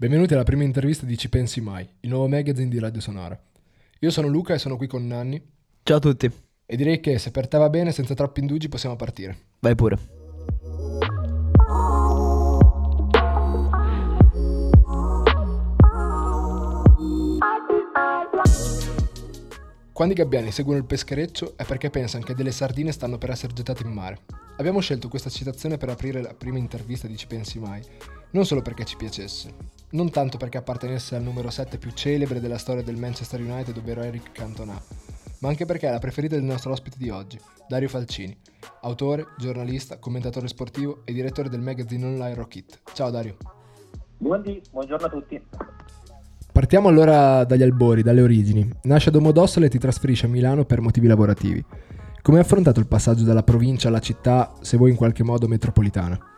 Benvenuti alla prima intervista di Ci Pensi Mai, il nuovo magazine di Radio Sonora. Io sono Luca e sono qui con Nanni. Ciao a tutti. E direi che se per te va bene, senza troppi indugi, possiamo partire. Vai pure. Quando i gabbiani seguono il peschereccio è perché pensano che delle sardine stanno per essere gettate in mare. Abbiamo scelto questa citazione per aprire la prima intervista di Ci Pensi Mai, non solo perché ci piacesse, non tanto perché appartenesse al numero 7 più celebre della storia del Manchester United, ovvero Eric Cantona, ma anche perché è la preferita del nostro ospite di oggi, Dario Falcini, autore, giornalista, commentatore sportivo e direttore del magazine online Rock It. Ciao Dario. Buondì, buongiorno a tutti. Partiamo allora dagli albori, dalle origini. Nasce a Domodossola e ti trasferisce a Milano per motivi lavorativi. Come hai affrontato il passaggio dalla provincia alla città, se vuoi in qualche modo metropolitana?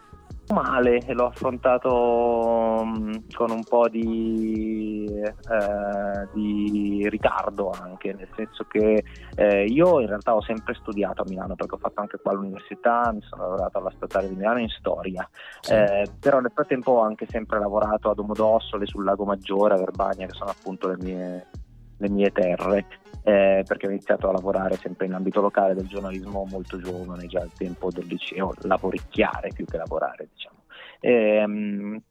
Male, l'ho affrontato mm, con un po' di, eh, di, ritardo anche, nel senso che eh, io in realtà ho sempre studiato a Milano perché ho fatto anche qua l'università, mi sono lavorato alla Statale di Milano in storia, sì. eh, però nel frattempo ho anche sempre lavorato a Domodossole sul Lago Maggiore, a Verbania, che sono appunto le mie, le mie terre eh, perché ho iniziato a lavorare sempre in ambito locale del giornalismo molto giovane, già al tempo del liceo, lavoricchiare più che lavorare, diciamo. E, ehm,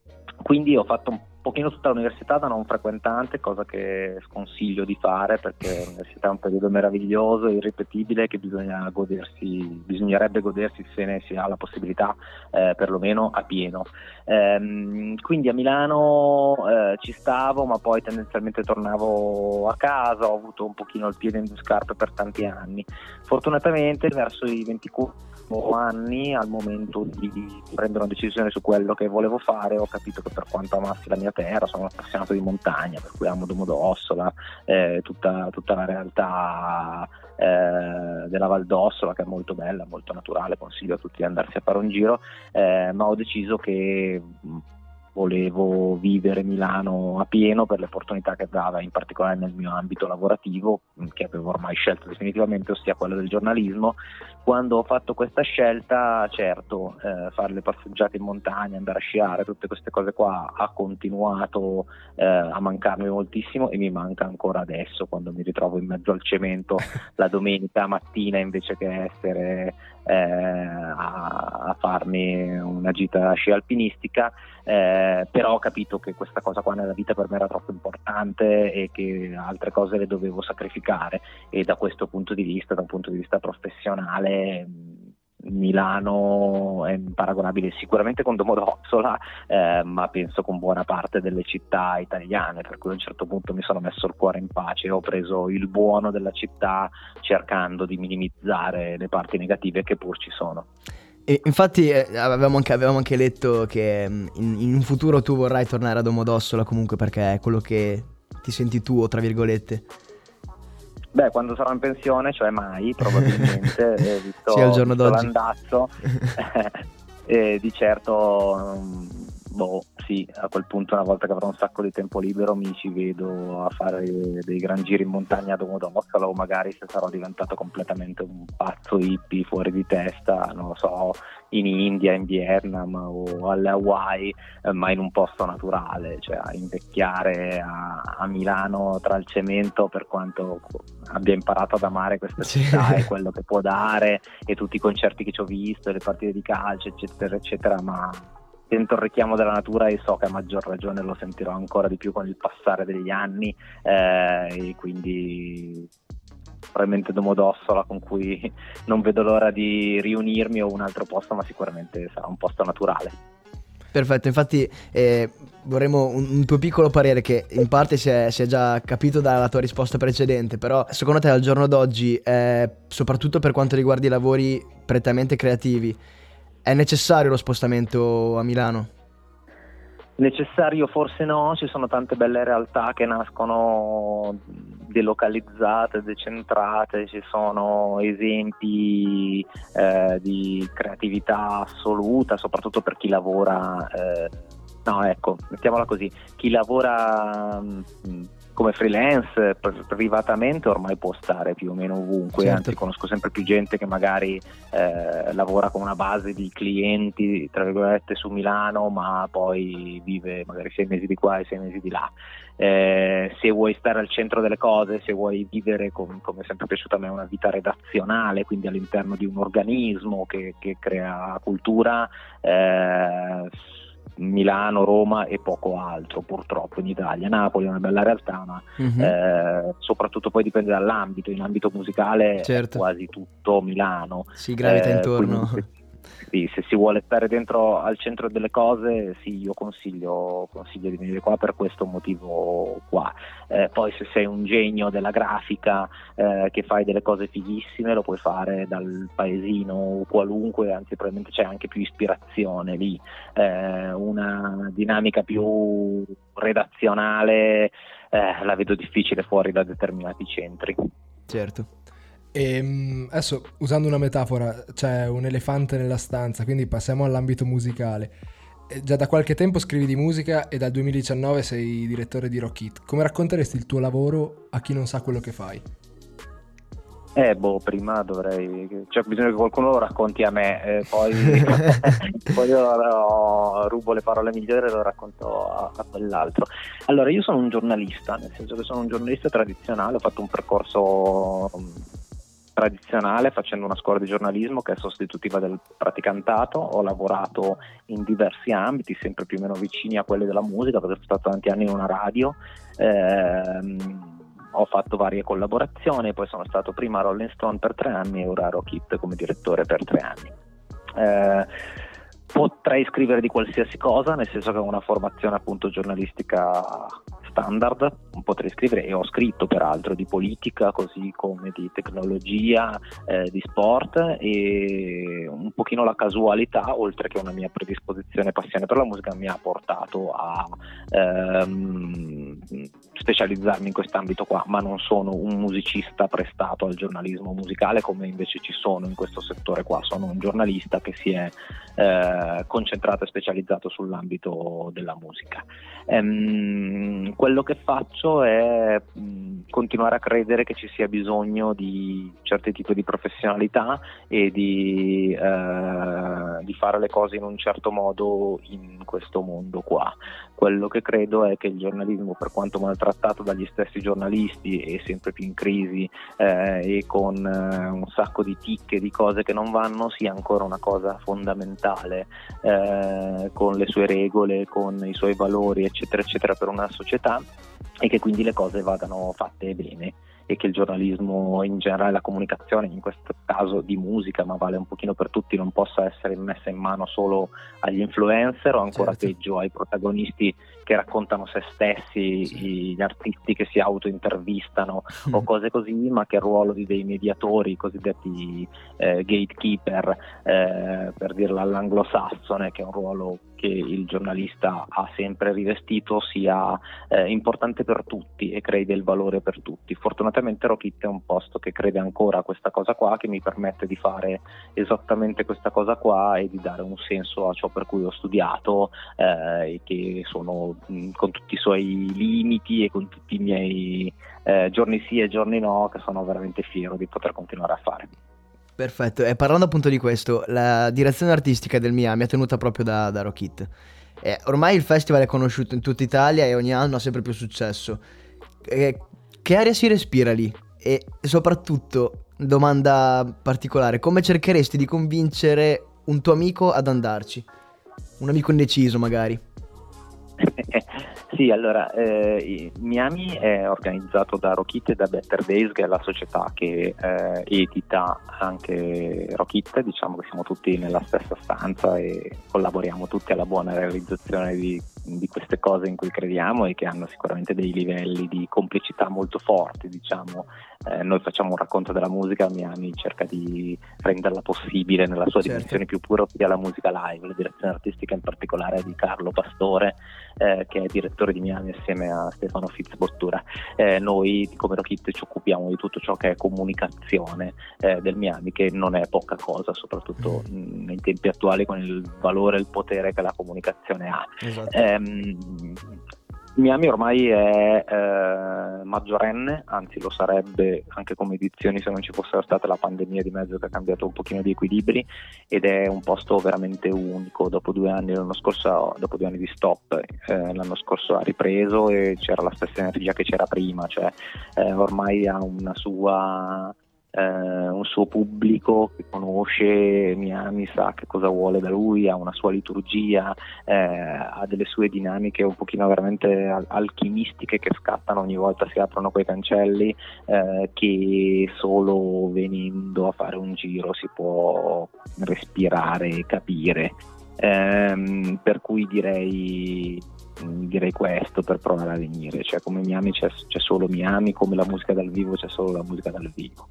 quindi ho fatto un pochino tutta l'università da non frequentante, cosa che sconsiglio di fare perché l'università è un periodo meraviglioso e irripetibile che bisogna godersi, bisognerebbe godersi se ne si ha la possibilità, eh, perlomeno a pieno. Ehm, quindi a Milano eh, ci stavo, ma poi tendenzialmente tornavo a casa, ho avuto un pochino il piede in due scarpe per tanti anni. Fortunatamente verso i 24 anni al momento di prendere una decisione su quello che volevo fare ho capito che per quanto amassi la mia terra sono appassionato di montagna per cui amo Domodossola eh, tutta, tutta, la realtà eh, della Val d'Ossola che è molto bella, molto naturale consiglio a tutti di andarsi a fare un giro. Eh, ma ho deciso che volevo vivere Milano a pieno per le opportunità che dava, in particolare nel mio ambito lavorativo, che avevo ormai scelto definitivamente, ossia quello del giornalismo. Quando ho fatto questa scelta, certo, eh, fare le passeggiate in montagna, andare a sciare, tutte queste cose qua ha continuato eh, a mancarmi moltissimo e mi manca ancora adesso quando mi ritrovo in mezzo al cemento la domenica mattina invece che essere eh, a, farmi una gita sci alpinistica, eh, però ho capito che questa cosa qua nella vita per me era troppo importante e che altre cose le dovevo sacrificare. E da questo punto di vista, da un punto di vista professionale, Milano è paragonabile sicuramente con Domodossola, eh, ma penso con buona parte delle città italiane, per cui a un certo punto mi sono messo il cuore in pace ho preso il buono della città cercando di minimizzare le parti negative che pur ci sono. E infatti eh, avevamo, anche, avevamo, anche, letto che mm, in, in, un futuro tu vorrai tornare a Domodossola comunque perché è quello che ti senti tuo, tra virgolette. Beh, quando sarò in pensione, cioè mai, probabilmente, eh, visto, sì, al giorno visto l'andazzo, eh, di certo, mm, boh, sì, a quel punto una volta che avrò un sacco di tempo libero mi ci vedo a fare dei gran giri in montagna a Domodossola o magari se sarò diventato completamente un pazzo hippie fuori di testa, non lo so, in India, in Vietnam o alle Hawaii, eh, ma in un posto naturale, cioè a invecchiare a, a, Milano tra il cemento per quanto abbia imparato ad amare questa città e quello che può dare e tutti i concerti che ci ho visto, le partite di calcio, eccetera, eccetera, ma sento il richiamo della natura e so che a maggior ragione lo sentirò ancora di più con il passare degli anni eh, e quindi probabilmente Domodossola con cui non vedo l'ora di riunirmi o un altro posto ma sicuramente sarà un posto naturale. Perfetto, infatti eh, vorremmo un, un, tuo piccolo parere che in parte si è, si è, già capito dalla tua risposta precedente, però secondo te al giorno d'oggi, eh, soprattutto per quanto riguarda i lavori prettamente creativi, è necessario lo spostamento a Milano? Necessario forse no, ci sono tante belle realtà che nascono delocalizzate, decentrate, ci sono esempi eh, di creatività assoluta, soprattutto per chi lavora, eh, no ecco, mettiamola così, chi lavora mh, mm, come freelance, privatamente ormai può stare più o meno ovunque, certo. anzi conosco sempre più gente che magari eh, lavora con una base di clienti, tra virgolette, su Milano, ma poi vive magari sei mesi di qua e sei mesi di là. Eh, se vuoi stare al centro delle cose, se vuoi vivere con, come è sempre piaciuto a me una vita redazionale, quindi all'interno di un organismo che, che crea cultura, eh, Milano, Roma e poco altro purtroppo in Italia. Napoli è una bella realtà, ma mm-hmm. eh, soprattutto poi dipende dall'ambito. In ambito musicale certo. quasi tutto Milano. Si gravita eh, intorno. Quindi, sì, se si vuole stare dentro al centro delle cose, sì, io consiglio, consiglio di venire qua per questo motivo qua. Eh, poi se sei un genio della grafica eh, che fai delle cose fighissime, lo puoi fare dal paesino qualunque, anzi probabilmente c'è anche più ispirazione lì, eh, una dinamica più redazionale eh, la vedo difficile fuori da determinati centri. Certo. E ehm, adesso usando una metafora, c'è un elefante nella stanza, quindi passiamo all'ambito musicale. Già da qualche tempo scrivi di musica e dal 2019 sei direttore di Rock It. Come racconteresti il tuo lavoro a chi non sa quello che fai? Eh, boh, prima dovrei. Cioè, bisogna che qualcuno lo racconti a me, eh, poi, poi io lo, rubo le parole migliori e lo racconto a, a, quell'altro. Allora, io sono un giornalista, nel senso che sono un giornalista tradizionale, ho fatto un percorso tradizionale facendo una scuola di giornalismo che è sostitutiva del praticantato, ho lavorato in diversi ambiti, sempre più o meno vicini a quelli della musica, perché sono stato tanti anni in una radio, ehm, ho fatto varie collaborazioni, poi sono stato prima a Rolling Stone per tre anni e ora a Rock come direttore per tre anni. Eh, potrei scrivere di qualsiasi cosa, nel senso che ho una formazione appunto giornalistica standard, potrei scrivere e ho scritto peraltro di politica così come di tecnologia, eh, di sport e un pochino la casualità oltre che una mia predisposizione e passione per la musica mi ha portato a ehm, specializzarmi in quest'ambito qua, ma non sono un musicista prestato al giornalismo musicale come invece ci sono in questo settore qua, sono un giornalista che si è eh, concentrato e specializzato sull'ambito della musica. Ehm, quello che faccio è continuare a credere che ci sia bisogno di certi tipi di professionalità e di, eh, di fare le cose in un certo modo in questo mondo qua. Quello che credo è che il giornalismo, per quanto maltrattato dagli stessi giornalisti e sempre più in crisi eh, e con eh, un sacco di ticche di cose che non vanno, sia ancora una cosa fondamentale eh, con le sue regole, con i suoi valori, eccetera, eccetera, per una società e che quindi le cose vadano fatte bene e che il giornalismo in generale, la comunicazione, in questo caso di musica, ma vale un pochino per tutti, non possa essere messa in mano solo agli influencer o ancora certo. peggio ai protagonisti che raccontano se stessi, sì. gli artisti che si autointervistano mm. o cose così, ma che il ruolo di dei mediatori, cosiddetti eh, gatekeeper, eh, per dirla all'anglosassone, che è un ruolo che il giornalista ha sempre rivestito sia eh, importante per tutti e crei del valore per tutti. Fortunatamente Rockit è un posto che crede ancora a questa cosa qua, che mi permette di fare esattamente questa cosa qua e di dare un senso a ciò per cui ho studiato eh, e che sono mh, con tutti i suoi limiti e con tutti i miei eh, giorni sì e giorni no, che sono veramente fiero di poter continuare a fare. Perfetto, e parlando appunto di questo, la direzione artistica del Miami è tenuta proprio da, da Rockit. Ormai il festival è conosciuto in tutta Italia e ogni anno ha sempre più successo. Eh, che aria si respira lì? E soprattutto, domanda particolare, come cercheresti di convincere un tuo amico ad andarci? Un amico indeciso magari. Sì, allora, eh, Miami è organizzato da Rockit e da Better Days, che è la società che eh, edita anche Rockit, diciamo che siamo tutti nella stessa stanza e collaboriamo tutti alla buona realizzazione di, di queste cose in cui crediamo e che hanno sicuramente dei livelli di complicità molto forti, diciamo. Eh, noi facciamo un racconto della musica, Miami cerca di renderla possibile nella sua certo. dimensione più pura, ossia la musica live, la direzione artistica in particolare di Carlo Pastore, eh, che è direttore di Miami assieme a Stefano Fitzbottura. Eh, noi come Rockit ci occupiamo di tutto ciò che è comunicazione eh, del Miami, che non è poca cosa, soprattutto mm. nei tempi attuali con il valore e il potere che la comunicazione ha. Esatto. Miami ormai è eh, maggiorenne, anzi lo sarebbe anche come edizioni se non ci fosse stata la pandemia di mezzo che ha cambiato un pochino di equilibri ed è un posto veramente unico. Dopo due anni, scorso, dopo due anni di stop, eh, l'anno scorso ha ripreso e c'era la stessa energia che c'era prima, cioè eh, ormai ha una sua eh, un suo pubblico che conosce Miami, sa che cosa vuole da lui, ha una sua liturgia, eh, ha delle sue dinamiche un pochino veramente al- alchimistiche che scattano ogni volta si aprono quei cancelli eh, che solo venendo a fare un giro si può respirare e capire. Ehm, per cui direi direi questo per provare a venire, cioè come Miami c'è, c'è, solo Miami, come la musica dal vivo c'è solo la musica dal vivo.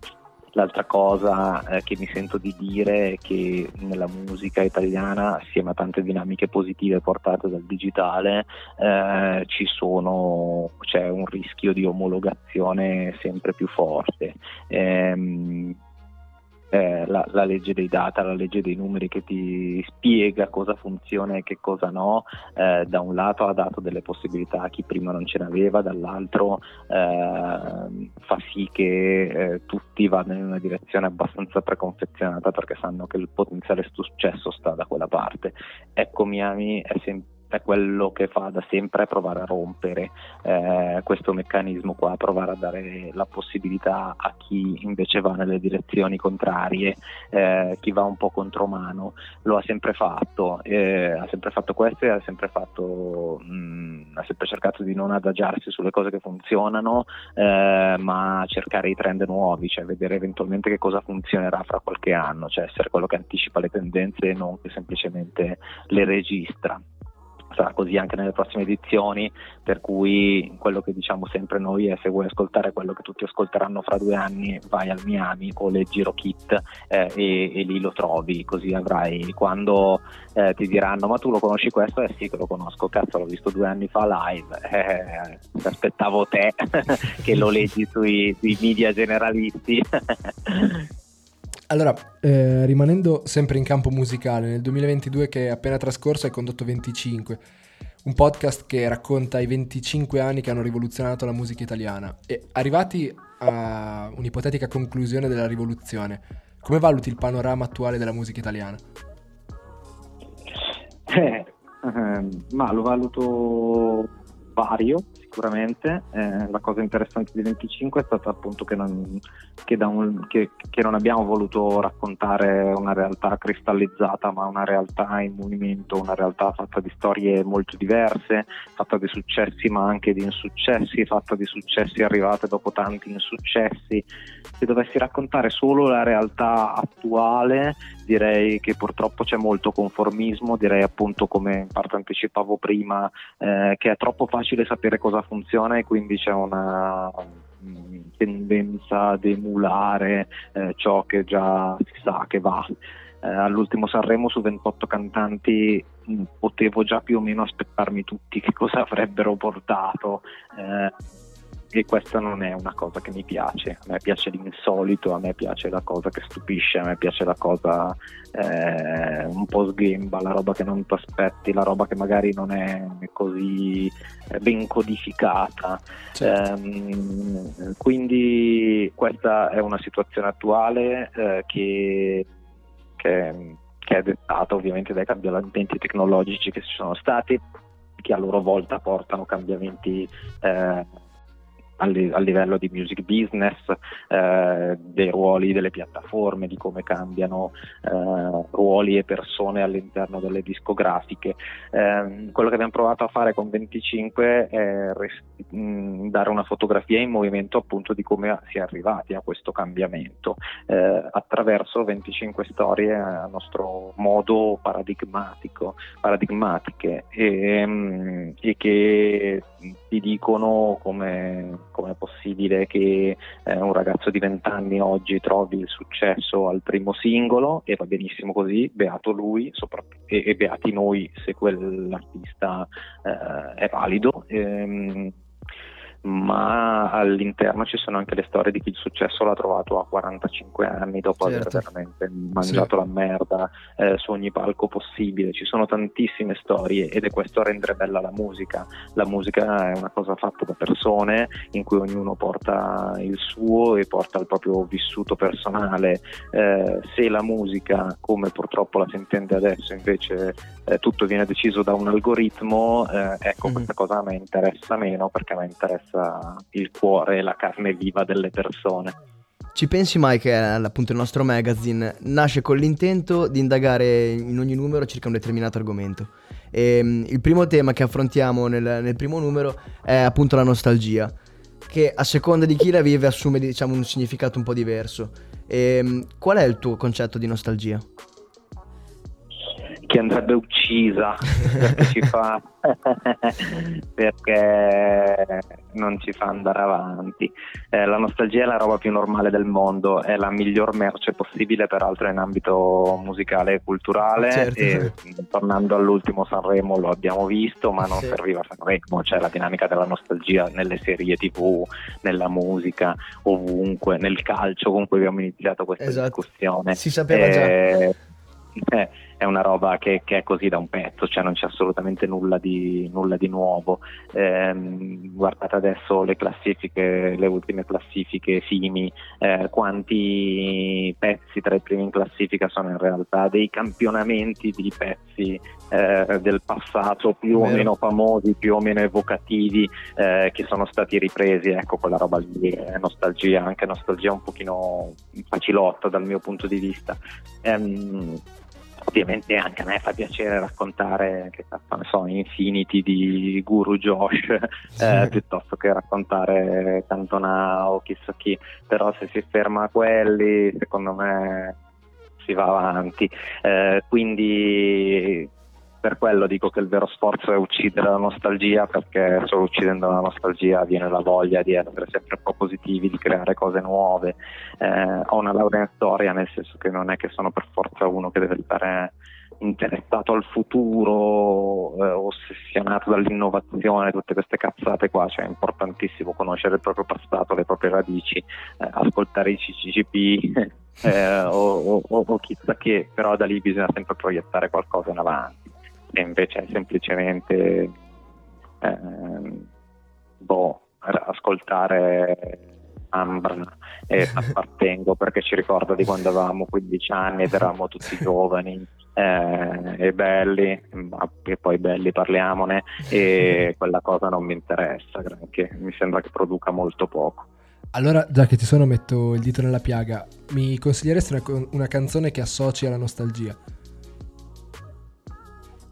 L'altra cosa eh, che mi sento di dire è che nella musica italiana, assieme a tante dinamiche positive portate dal digitale, eh, sono, c'è un rischio di omologazione sempre più forte. Eh, eh, la, la, legge dei data, la legge dei numeri che ti spiega cosa funziona e che cosa no, eh, da un lato ha dato delle possibilità a chi prima non ce n'aveva, dall'altro eh, fa sì che eh, tutti vadano in una direzione abbastanza preconfezionata perché sanno che il potenziale successo sta da quella parte. Ecco Miami è sempre quello che fa da sempre provare a rompere eh, questo meccanismo qua, provare a dare la possibilità a chi invece va nelle direzioni contrarie, eh, chi va un po' contromano, lo ha sempre fatto, eh, ha sempre fatto questo e ha sempre, fatto, mh, mm, ha sempre cercato di non adagiarsi sulle cose che funzionano, eh, ma cercare i trend nuovi, cioè vedere eventualmente che cosa funzionerà fra qualche anno, cioè essere quello che anticipa le tendenze e non che semplicemente le registra sarà così anche nelle prossime edizioni, per cui quello che diciamo sempre noi è se vuoi ascoltare quello che tutti ascolteranno fra due anni vai al Miami o leggi Rockit eh, e, e, lì lo trovi, così avrai quando eh, ti diranno ma tu lo conosci questo? Eh sì che lo conosco, cazzo l'ho visto due anni fa live, eh, aspettavo te che lo leggi sui, sui media generalisti. Allora, eh, rimanendo sempre in campo musicale, nel 2022 che è appena trascorso hai condotto 25, un podcast che racconta i 25 anni che hanno rivoluzionato la musica italiana. E arrivati a un'ipotetica conclusione della rivoluzione, come valuti il panorama attuale della musica italiana? Eh, eh, ma lo valuto vario sicuramente. Eh, la cosa interessante di 25 è stata appunto che non, che, un, che, che non, abbiamo voluto raccontare una realtà cristallizzata, ma una realtà in movimento, una realtà fatta di storie molto diverse, fatta di successi ma anche di insuccessi, fatta di successi arrivate dopo tanti insuccessi. Se dovessi raccontare solo la realtà attuale, direi che purtroppo c'è molto conformismo, direi appunto come in parte anticipavo prima, eh, che è troppo facile sapere cosa funziona e quindi c'è una mm, tendenza ad emulare eh, ciò che già si sa che va. Eh, all'ultimo Sanremo su 28 cantanti mh, mm, potevo già più o meno aspettarmi tutti che cosa avrebbero portato. Eh, e questa non è una cosa che mi piace, a me piace l'insolito, a me piace la cosa che stupisce, a me piace la cosa eh, un po' sghemba, la roba che non ti aspetti, la roba che magari non è così eh, ben codificata. Certo. Eh, quindi questa è una situazione attuale eh, che, che, che è dettata ovviamente dai cambiamenti tecnologici che ci sono stati che a loro volta portano cambiamenti eh, a livello di music business, eh, dei ruoli delle piattaforme, di come cambiano eh, ruoli e persone all'interno delle discografiche. Eh, quello che abbiamo provato a fare con 25 è res- mh, dare una fotografia in movimento appunto di come si è arrivati a questo cambiamento eh, attraverso 25 storie a nostro modo paradigmatico, paradigmatiche e, mh, e che ti dicono come come è possibile che eh, un ragazzo di 20 anni oggi trovi il successo al primo singolo e va benissimo così, beato lui e, e, beati noi se quell'artista eh, è valido. Ehm, ma all'interno ci sono anche le storie di chi il successo l'ha trovato a 45 anni dopo certo. aver veramente mangiato sì. la merda eh, su ogni palco possibile. Ci sono tantissime storie ed è questo a rendere bella la musica. La musica è una cosa fatta da persone in cui ognuno porta il suo e porta il proprio vissuto personale. Eh, se la musica, come purtroppo la si intende adesso, invece eh, tutto viene deciso da un algoritmo, eh, ecco mm-hmm. questa cosa a me interessa meno perché a me interessa il cuore e la carne viva delle persone. Ci pensi mai che appunto il nostro magazine nasce con l'intento di indagare in ogni numero circa un determinato argomento? E, um, il primo tema che affrontiamo nel, nel primo numero è appunto la nostalgia, che a seconda di chi la vive assume diciamo, un significato un po' diverso. E, um, qual è il tuo concetto di nostalgia? Che andrebbe uccisa perché ci fa perché non ci fa andare avanti. Eh, la nostalgia è la roba più normale del mondo, è la miglior merce possibile, peraltro in ambito musicale e culturale. Certo. E, tornando all'ultimo Sanremo lo abbiamo visto, ma non sì. serviva Sanremo, c'è la dinamica della nostalgia nelle serie TV, nella musica, ovunque, nel calcio con cui abbiamo iniziato questa esatto. discussione. Si sapeva eh, già eh, è una roba che, che, è così da un pezzo, cioè non c'è assolutamente nulla di, nulla di nuovo. Eh, guardate adesso le classifiche, le ultime classifiche FIMI, eh, quanti pezzi tra i primi in classifica sono in realtà dei campionamenti di pezzi eh, del passato più o meno famosi, più o meno evocativi eh, che sono stati ripresi, ecco quella roba lì è nostalgia, anche nostalgia un pochino facilotta dal mio punto di vista. Um, ovviamente anche a me fa piacere raccontare che ne so, Infinity di Guru Josh eh, piuttosto che raccontare Cantona o chissà chi. Però se si ferma a quelli secondo me si va avanti. Eh, quindi per quello dico che il vero sforzo è uccidere la nostalgia perché solo uccidendo la nostalgia viene la voglia di essere sempre un po' positivi, di creare cose nuove. Eh, ho una laurea in storia nel senso che non è che sono per forza uno che deve stare interessato al futuro, eh, ossessionato dall'innovazione, tutte queste cazzate qua, cioè è importantissimo conoscere il proprio passato, le proprie radici, eh, ascoltare i CCCP eh, o, o, o, chissà che, però da lì bisogna sempre proiettare qualcosa in avanti e invece è semplicemente eh, boh, ascoltare Ambra e appartengo perché ci ricorda di quando avevamo 15 anni ed eravamo tutti giovani eh, e belli, ma e poi belli parliamone e quella cosa non mi interessa granché, mi sembra che produca molto poco. Allora, già che ci sono, metto il dito nella piaga. Mi consiglieresti una, una canzone che associ alla nostalgia?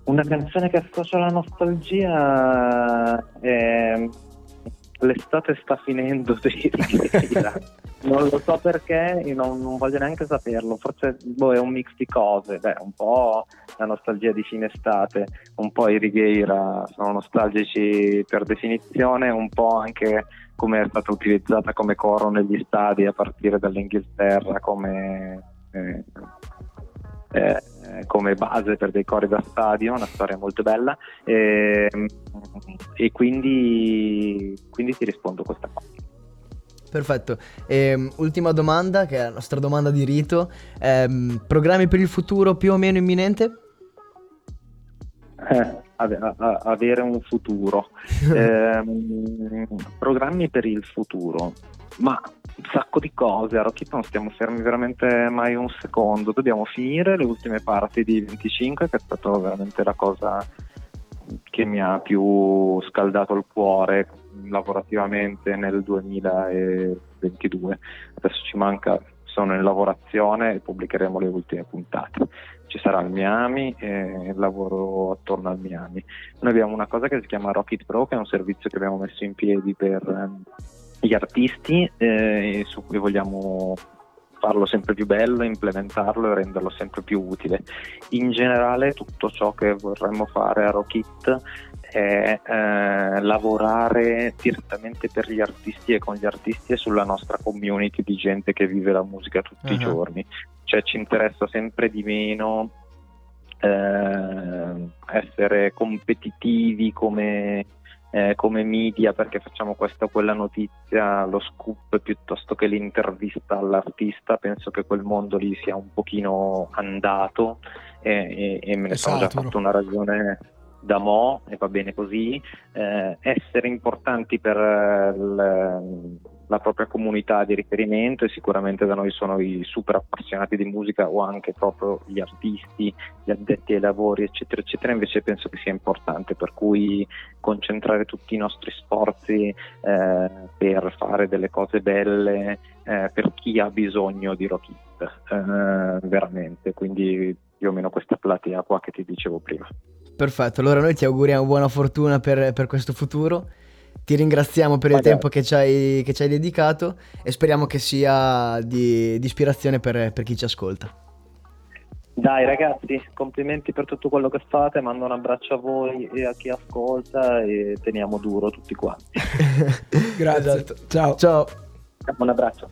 Una canzone che associa alla nostalgia è L'estate sta finendo di Non lo so perché, non, non, voglio neanche saperlo. Forse boh, è un mix di cose. Beh, un po' la nostalgia di fine estate, un po' i Righeira sono nostalgici per definizione, un po' anche come è stata utilizzata come coro negli stadi a partire dall'Inghilterra come eh, eh, come base per dei cori da stadio, una storia molto bella e, ehm, e quindi, quindi ti rispondo questa cosa. Perfetto. E, ehm, ultima domanda, che è la nostra domanda di rito. Eh, programmi per il futuro più o meno imminente? Eh, avere un futuro. eh, programmi per il futuro. Ma un sacco di cose, a Rocket non stiamo fermi veramente mai un secondo, dobbiamo finire le ultime parti di 25 che è stata veramente la cosa che mi ha più scaldato il cuore lavorativamente nel 2022. Adesso ci manca, sono in lavorazione e pubblicheremo le ultime puntate. Ci sarà il Miami e il lavoro attorno al Miami. Noi abbiamo una cosa che si chiama Rocket Pro, che è un servizio che abbiamo messo in piedi per gli artisti eh, su cui vogliamo farlo sempre più bello, implementarlo e renderlo sempre più utile. In generale tutto ciò che vorremmo fare a Rockit è eh, lavorare direttamente per gli artisti e con gli artisti e sulla nostra community di gente che vive la musica tutti uh-huh. i giorni. Cioè ci interessa sempre di meno eh, essere competitivi come eh, come media perché facciamo questa o quella notizia, lo scoop piuttosto che l'intervista all'artista, penso che quel mondo lì sia un pochino andato e, e, e me ne sono già fatto una ragione da mo' e va bene così, eh, essere importanti per l, la propria comunità di riferimento e sicuramente da noi sono i super appassionati di musica o anche proprio gli artisti, gli addetti ai lavori eccetera eccetera. Invece penso che sia importante per cui concentrare tutti i nostri sforzi eh, per fare delle cose belle eh, per chi ha bisogno di rock hit eh, veramente. Quindi più o meno questa platea qua che ti dicevo prima perfetto allora noi ti auguriamo buona fortuna per, per questo futuro ti ringraziamo per il Magari. tempo che ci, hai, che ci, hai, dedicato e speriamo che sia di, di ispirazione per, per chi ci ascolta. Dai ragazzi, complimenti per tutto quello che fate, mando un abbraccio a voi e a chi ascolta e teniamo duro tutti quanti. Grazie, esatto. ciao. Ciao. Un abbraccio.